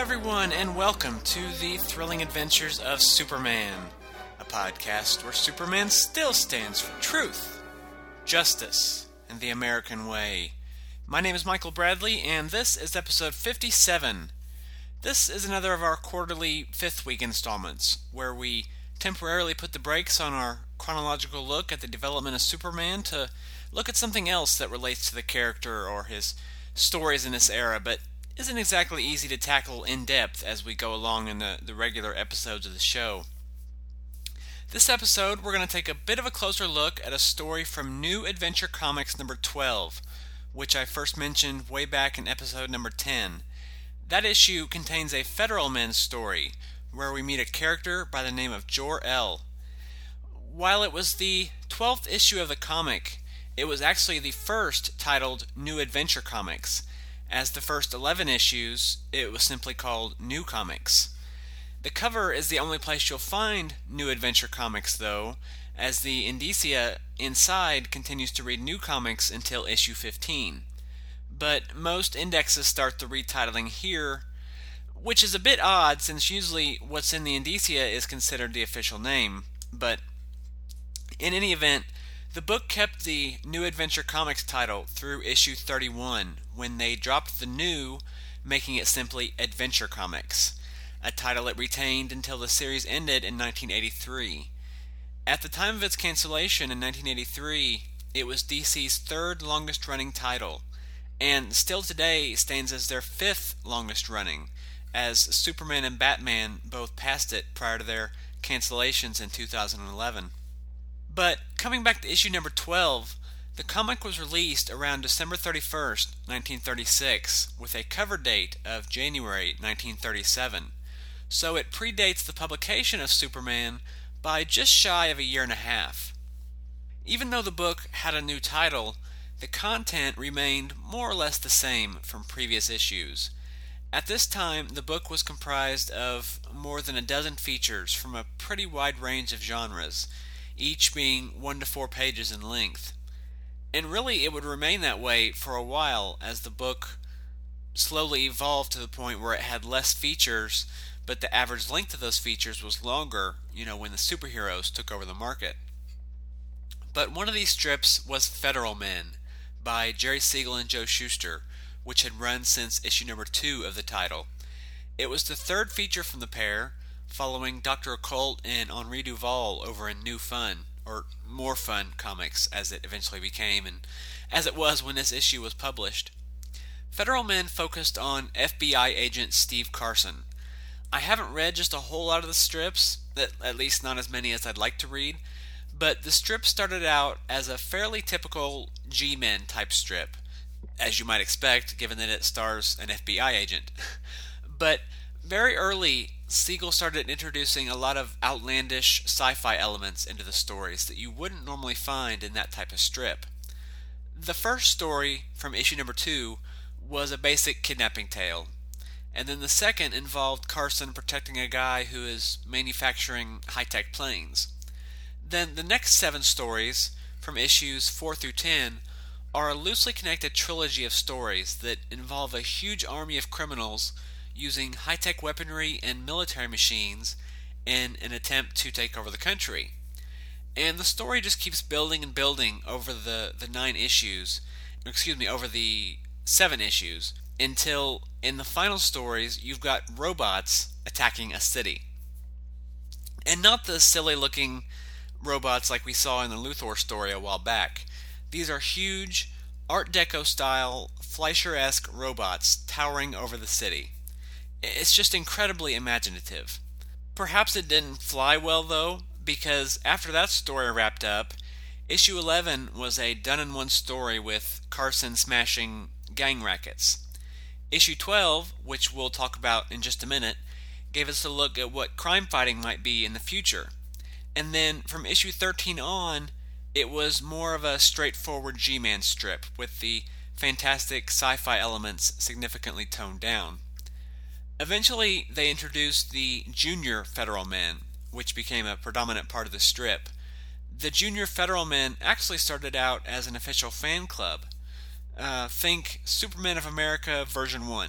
Everyone, and welcome to the thrilling adventures of Superman, a podcast where Superman still stands for truth, justice, and the American way. My name is Michael Bradley, and this is episode 57. This is another of our quarterly fifth week installments, where we temporarily put the brakes on our chronological look at the development of Superman to look at something else that relates to the character or his stories in this era, but isn't exactly easy to tackle in depth as we go along in the, the regular episodes of the show. This episode, we're going to take a bit of a closer look at a story from New Adventure Comics number 12, which I first mentioned way back in episode number 10. That issue contains a Federal Men story where we meet a character by the name of Jor-El. While it was the 12th issue of the comic, it was actually the first titled New Adventure Comics as the first 11 issues, it was simply called New Comics. The cover is the only place you'll find New Adventure Comics, though, as the indicia inside continues to read New Comics until issue 15. But most indexes start the retitling here, which is a bit odd since usually what's in the indicia is considered the official name. But in any event, the book kept the New Adventure Comics title through issue 31 when they dropped the new, making it simply Adventure Comics, a title it retained until the series ended in 1983. At the time of its cancellation in 1983, it was DC's third longest running title, and still today stands as their fifth longest running, as Superman and Batman both passed it prior to their cancellations in 2011. But coming back to issue number 12, the comic was released around December 31st, 1936, with a cover date of January 1937. So it predates the publication of Superman by just shy of a year and a half. Even though the book had a new title, the content remained more or less the same from previous issues. At this time, the book was comprised of more than a dozen features from a pretty wide range of genres each being one to four pages in length. And really, it would remain that way for a while as the book slowly evolved to the point where it had less features, but the average length of those features was longer, you know, when the superheroes took over the market. But one of these strips was Federal Men by Jerry Siegel and Joe Shuster, which had run since issue number two of the title. It was the third feature from the pair, following Dr. Occult and Henri Duval over in New Fun, or More Fun Comics as it eventually became, and as it was when this issue was published. Federal Men focused on FBI agent Steve Carson. I haven't read just a whole lot of the strips, at least not as many as I'd like to read, but the strip started out as a fairly typical G Men type strip, as you might expect, given that it stars an FBI agent. but very early, Siegel started introducing a lot of outlandish sci fi elements into the stories that you wouldn't normally find in that type of strip. The first story from issue number two was a basic kidnapping tale, and then the second involved Carson protecting a guy who is manufacturing high tech planes. Then the next seven stories, from issues 4 through 10, are a loosely connected trilogy of stories that involve a huge army of criminals using high tech weaponry and military machines in an attempt to take over the country. And the story just keeps building and building over the, the nine issues, excuse me, over the seven issues, until in the final stories you've got robots attacking a city. And not the silly looking robots like we saw in the Luthor story a while back. These are huge, Art Deco style, Fleischer esque robots towering over the city. It's just incredibly imaginative. Perhaps it didn't fly well, though, because after that story wrapped up, Issue 11 was a done in one story with Carson smashing gang rackets. Issue 12, which we'll talk about in just a minute, gave us a look at what crime fighting might be in the future. And then from issue 13 on, it was more of a straightforward G Man strip with the fantastic sci fi elements significantly toned down. Eventually, they introduced the Junior Federal Men, which became a predominant part of the strip. The Junior Federal Men actually started out as an official fan club. Uh, think Superman of America version 1,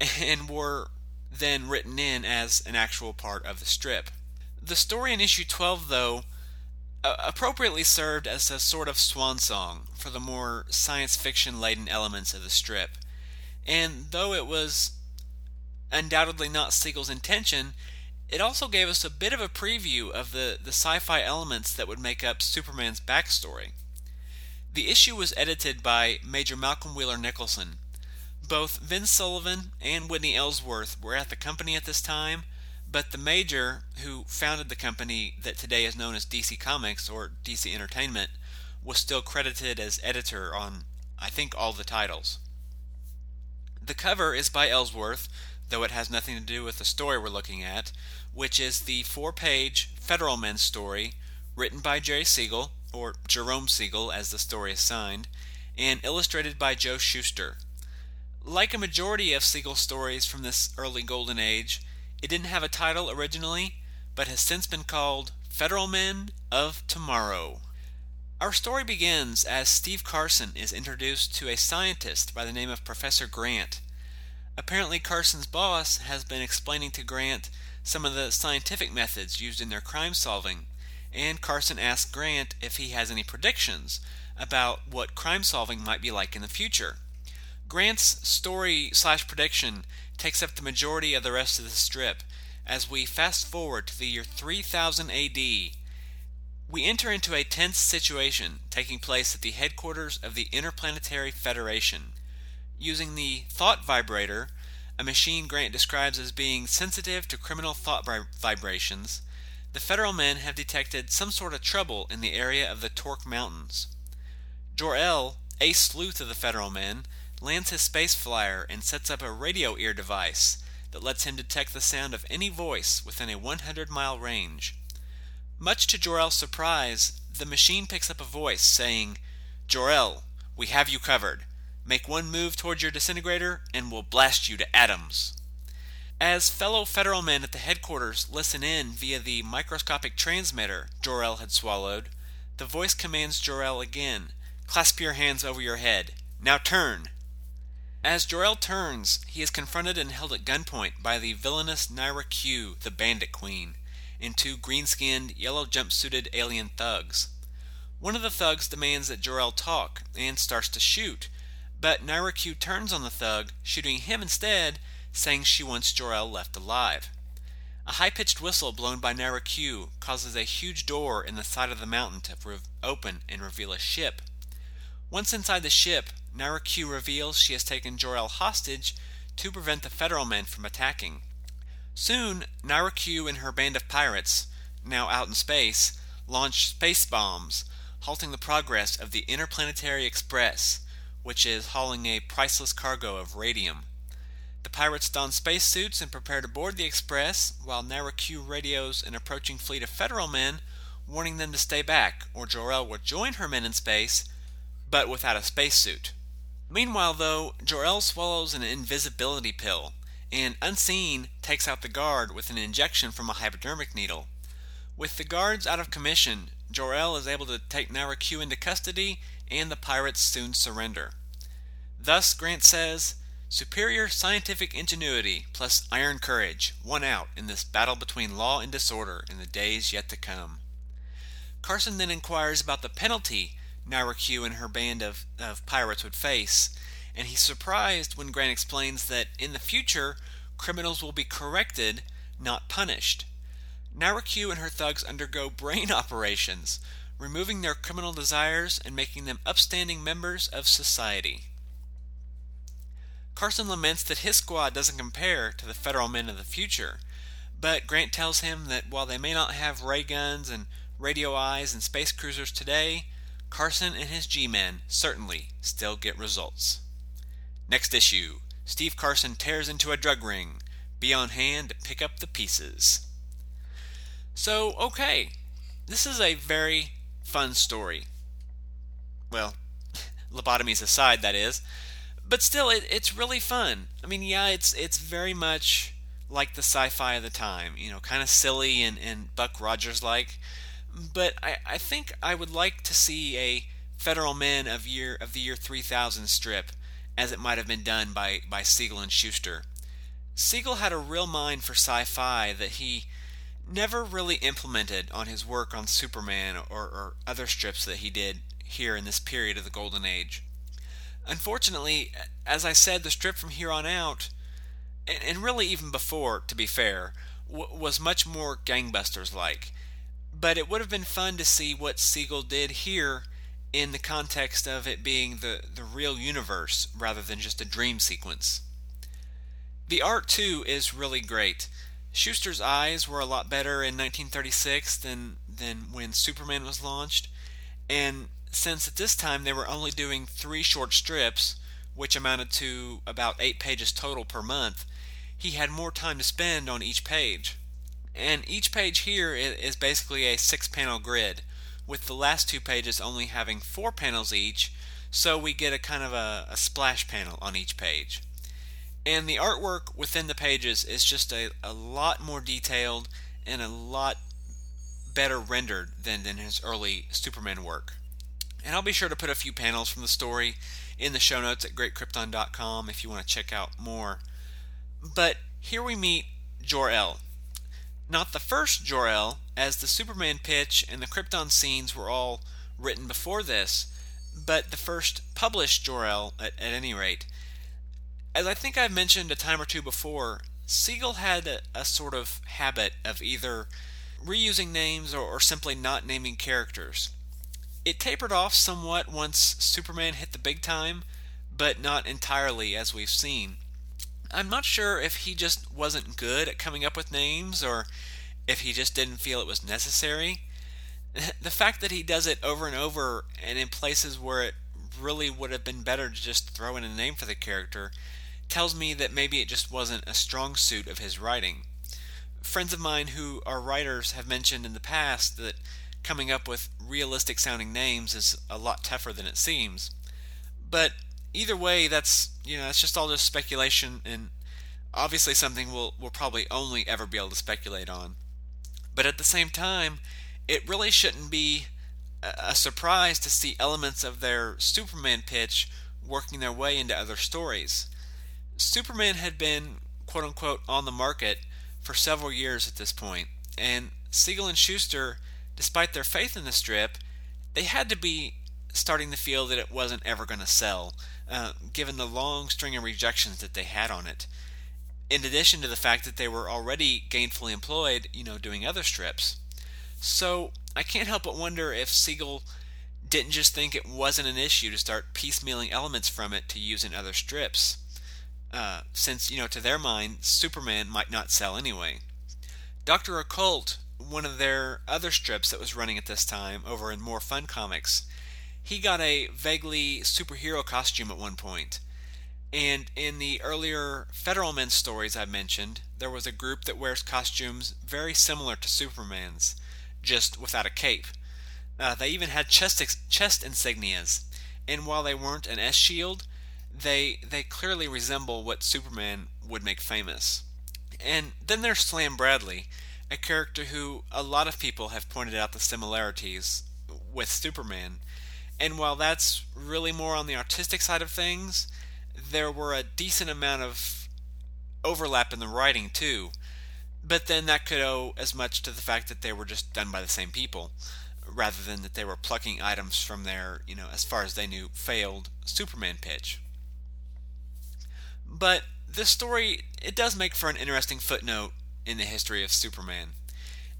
and were then written in as an actual part of the strip. The story in issue 12, though, appropriately served as a sort of swan song for the more science fiction laden elements of the strip. And though it was undoubtedly not Siegel's intention, it also gave us a bit of a preview of the, the sci fi elements that would make up Superman's backstory. The issue was edited by Major Malcolm Wheeler Nicholson. Both Vince Sullivan and Whitney Ellsworth were at the company at this time, but the major who founded the company that today is known as DC Comics or DC Entertainment was still credited as editor on, I think, all the titles. The cover is by Ellsworth, though it has nothing to do with the story we're looking at, which is the four page Federal Men story written by Jerry Siegel, or Jerome Siegel as the story is signed, and illustrated by Joe Shuster. Like a majority of Siegel's stories from this early golden age, it didn't have a title originally, but has since been called Federal Men of Tomorrow. Our story begins as Steve Carson is introduced to a scientist by the name of Professor Grant. Apparently, Carson's boss has been explaining to Grant some of the scientific methods used in their crime solving, and Carson asks Grant if he has any predictions about what crime solving might be like in the future. Grant's story slash prediction takes up the majority of the rest of the strip as we fast forward to the year 3000 AD. We enter into a tense situation taking place at the headquarters of the Interplanetary Federation. Using the thought vibrator, a machine Grant describes as being sensitive to criminal thought vibrations, the Federal men have detected some sort of trouble in the area of the Torque Mountains. Jor-El, a sleuth of the Federal men, lands his space flyer and sets up a radio ear device that lets him detect the sound of any voice within a 100 mile range. Much to Jor-El's surprise, the machine picks up a voice saying, Jor-El, we have you covered. Make one move towards your disintegrator and we'll blast you to atoms. As fellow Federal men at the headquarters listen in via the microscopic transmitter Jor-El had swallowed, the voice commands Jor-El again, Clasp your hands over your head. Now turn! As Jor-El turns, he is confronted and held at gunpoint by the villainous Nyra Q, the Bandit Queen, and two green skinned, yellow jumpsuited alien thugs. One of the thugs demands that Jor-El talk and starts to shoot, but Nyra Q turns on the thug, shooting him instead, saying she wants Jor-El left alive. A high pitched whistle blown by Nyra Q causes a huge door in the side of the mountain to re- open and reveal a ship. Once inside the ship, Nyra Q reveals she has taken Jor-El hostage to prevent the Federal men from attacking. Soon, Nyra Q and her band of pirates, now out in space, launch space bombs, halting the progress of the Interplanetary Express, which is hauling a priceless cargo of radium. The pirates don spacesuits and prepare to board the Express, while Nyra Q radios an approaching fleet of Federal men, warning them to stay back, or Jor-El will join her men in space, but without a spacesuit. Meanwhile, though, Jor-El swallows an invisibility pill and, unseen, takes out the guard with an injection from a hypodermic needle. With the guards out of commission, Jor-El is able to take Nyra Q into custody, and the pirates soon surrender. Thus, Grant says, superior scientific ingenuity plus iron courage won out in this battle between law and disorder in the days yet to come. Carson then inquires about the penalty Nyra Q and her band of, of pirates would face, and he's surprised when Grant explains that in the future, criminals will be corrected, not punished. Nyra Q and her thugs undergo brain operations, removing their criminal desires and making them upstanding members of society. Carson laments that his squad doesn't compare to the federal men of the future, but Grant tells him that while they may not have ray guns and radio eyes and space cruisers today, Carson and his G Men certainly still get results. Next issue Steve Carson tears into a drug ring. Be on hand to pick up the pieces. So, okay, this is a very fun story. Well, lobotomies aside, that is. But still, it, it's really fun. I mean, yeah, it's it's very much like the sci-fi of the time, you know, kind of silly and, and Buck Rogers like. But I, I think I would like to see a Federal Men of year of the year 3000 strip, as it might have been done by by Siegel and Shuster. Siegel had a real mind for sci-fi that he never really implemented on his work on Superman or, or other strips that he did here in this period of the Golden Age. Unfortunately, as I said, the strip from here on out, and, and really even before, to be fair, w- was much more gangbusters like. But it would have been fun to see what Siegel did here in the context of it being the, the real universe rather than just a dream sequence. The art, too, is really great. Shuster's eyes were a lot better in 1936 than, than when Superman was launched, and since at this time they were only doing three short strips, which amounted to about eight pages total per month, he had more time to spend on each page. And each page here is basically a six panel grid, with the last two pages only having four panels each, so we get a kind of a, a splash panel on each page. And the artwork within the pages is just a, a lot more detailed and a lot better rendered than, than his early Superman work. And I'll be sure to put a few panels from the story in the show notes at greatkrypton.com if you want to check out more. But here we meet Jor-El. Not the first Jor-El, as the Superman pitch and the Krypton scenes were all written before this, but the first published Jor-El at, at any rate. As I think I've mentioned a time or two before, Siegel had a, a sort of habit of either reusing names or, or simply not naming characters. It tapered off somewhat once Superman hit the big time, but not entirely as we've seen. I'm not sure if he just wasn't good at coming up with names or if he just didn't feel it was necessary. The fact that he does it over and over and in places where it really would have been better to just throw in a name for the character tells me that maybe it just wasn't a strong suit of his writing. Friends of mine who are writers have mentioned in the past that coming up with realistic sounding names is a lot tougher than it seems. But either way, that's you know that's just all just speculation, and obviously something we'll we'll probably only ever be able to speculate on. But at the same time, it really shouldn't be a surprise to see elements of their Superman pitch working their way into other stories. Superman had been quote unquote on the market for several years at this point, and Siegel and Shuster despite their faith in the strip, they had to be starting to feel that it wasn't ever going to sell, uh, given the long string of rejections that they had on it. In addition to the fact that they were already gainfully employed, you know, doing other strips. So I can't help but wonder if Siegel didn't just think it wasn't an issue to start piecemealing elements from it to use in other strips. Uh, since, you know, to their mind, Superman might not sell anyway. Dr. Occult one of their other strips that was running at this time over in More Fun Comics. He got a vaguely superhero costume at one point. And in the earlier Federal Men stories I mentioned, there was a group that wears costumes very similar to Superman's, just without a cape. Uh, they even had chest ex- chest insignias, and while they weren't an S shield, they they clearly resemble what Superman would make famous. And then there's Slam Bradley, a character who a lot of people have pointed out the similarities with Superman. And while that's really more on the artistic side of things, there were a decent amount of overlap in the writing too. But then that could owe as much to the fact that they were just done by the same people, rather than that they were plucking items from their, you know, as far as they knew, failed Superman pitch. But this story, it does make for an interesting footnote in the history of Superman.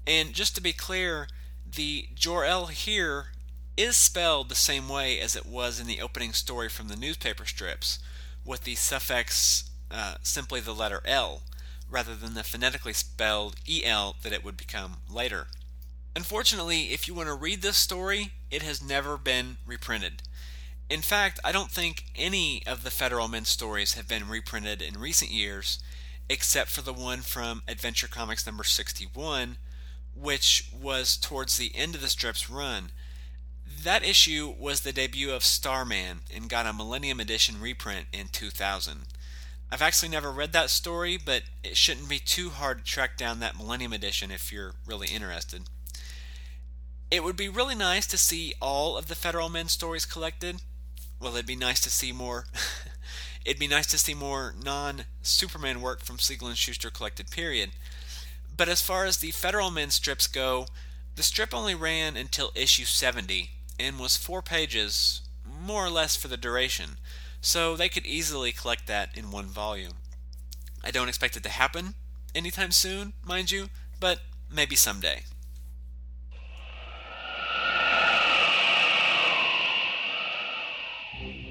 And just to be clear, the Jor-El here is spelled the same way as it was in the opening story from the newspaper strips, with the suffix uh, simply the letter L, rather than the phonetically spelled EL that it would become later. Unfortunately, if you want to read this story, it has never been reprinted. In fact, I don't think any of the Federal Men stories have been reprinted in recent years, except for the one from Adventure Comics number 61, which was towards the end of the strip's run. That issue was the debut of Starman and got a Millennium Edition reprint in 2000. I've actually never read that story, but it shouldn't be too hard to track down that Millennium Edition if you're really interested. It would be really nice to see all of the Federal Men stories collected. Well, it'd be nice to see more. it'd be nice to see more non-Superman work from Siegel and Shuster collected. Period. But as far as the Federal Men strips go, the strip only ran until issue 70 and was four pages, more or less for the duration, so they could easily collect that in one volume. I don't expect it to happen anytime soon, mind you, but maybe someday.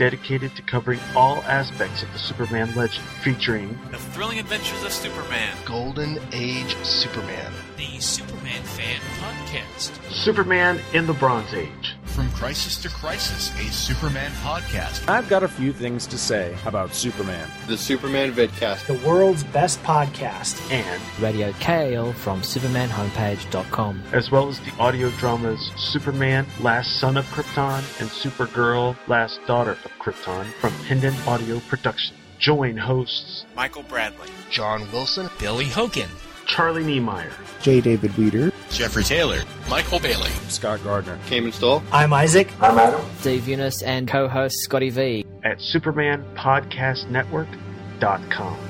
dedicated to covering all aspects of the Superman legend, featuring The Thrilling Adventures of Superman, Golden Age Superman. the Superman Fan Podcast. Superman in the Bronze Age, From Crisis to Crisis, a Superman podcast. I've got a few things to say about Superman. The Superman Vidcast. the world's best podcast. and Radio KL from SupermanHomepage.com. as well as the audio dramas Superman, Last Son of Krypton, and Supergirl, Last Daughter of Krypton from Pendant Audio Production. Join hosts Michael Bradley, John Wilson, Billy Hogan. Charlie Niemeyer, J. David Weeder, Jeffrey Taylor, Michael Bailey. Scott Gardner. Cayman Stoll. I'm Isaac. I'm Adam, Steve Younis and co-host Scotty V. at SupermanPodcastNetwork.com.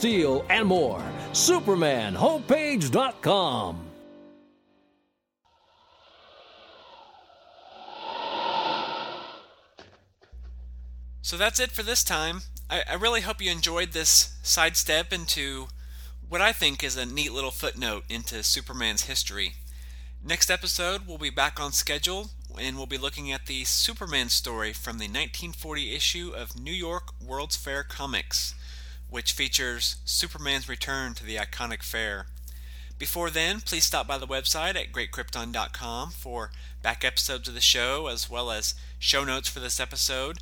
Steel and more. SupermanHomepage.com. So that's it for this time. I, I really hope you enjoyed this sidestep into what I think is a neat little footnote into Superman's history. Next episode, we'll be back on schedule and we'll be looking at the Superman story from the 1940 issue of New York World's Fair Comics, which features Superman's return to the iconic fair. Before then, please stop by the website at greatkrypton.com for back episodes of the show as well as show notes for this episode.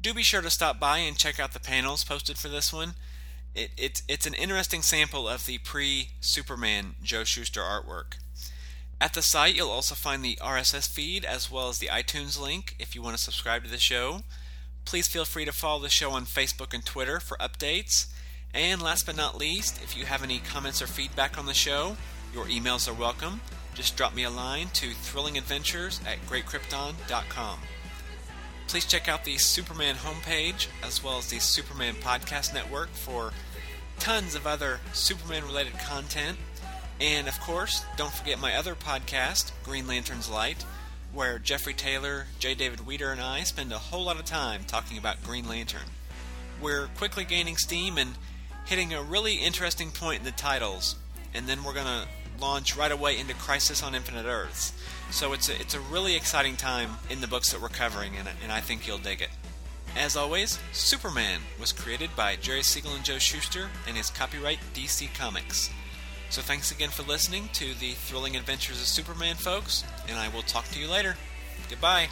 Do be sure to stop by and check out the panels posted for this one. It, it, it's an interesting sample of the pre Superman Joe Shuster artwork. At the site, you'll also find the RSS feed as well as the iTunes link if you want to subscribe to the show. Please feel free to follow the show on Facebook and Twitter for updates. And last but not least, if you have any comments or feedback on the show, your emails are welcome. Just drop me a line to thrillingadventures at greatkrypton.com. Please check out the Superman homepage as well as the Superman Podcast Network for tons of other Superman related content. And of course, don't forget my other podcast, Green Lantern's Light, where Jeffrey Taylor, J. David Weeder, and I spend a whole lot of time talking about Green Lantern. We're quickly gaining steam and hitting a really interesting point in the titles, and then we're going to launch right away into Crisis on Infinite Earths. So it's a, it's a really exciting time in the books that we're covering, and, and I think you'll dig it. As always, Superman was created by Jerry Siegel and Joe Shuster and is copyright DC Comics. So thanks again for listening to the thrilling adventures of Superman, folks, and I will talk to you later. Goodbye.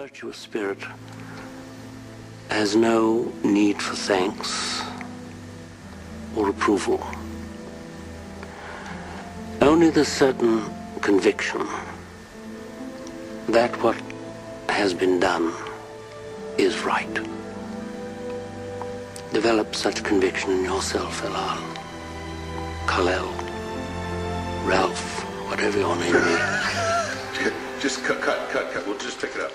Virtuous spirit has no need for thanks or approval. Only the certain conviction that what has been done is right. Develop such conviction in yourself, Elal, Kal-El, Ralph, whatever your name is. Just cut, cut, cut, cut. We'll just pick it up.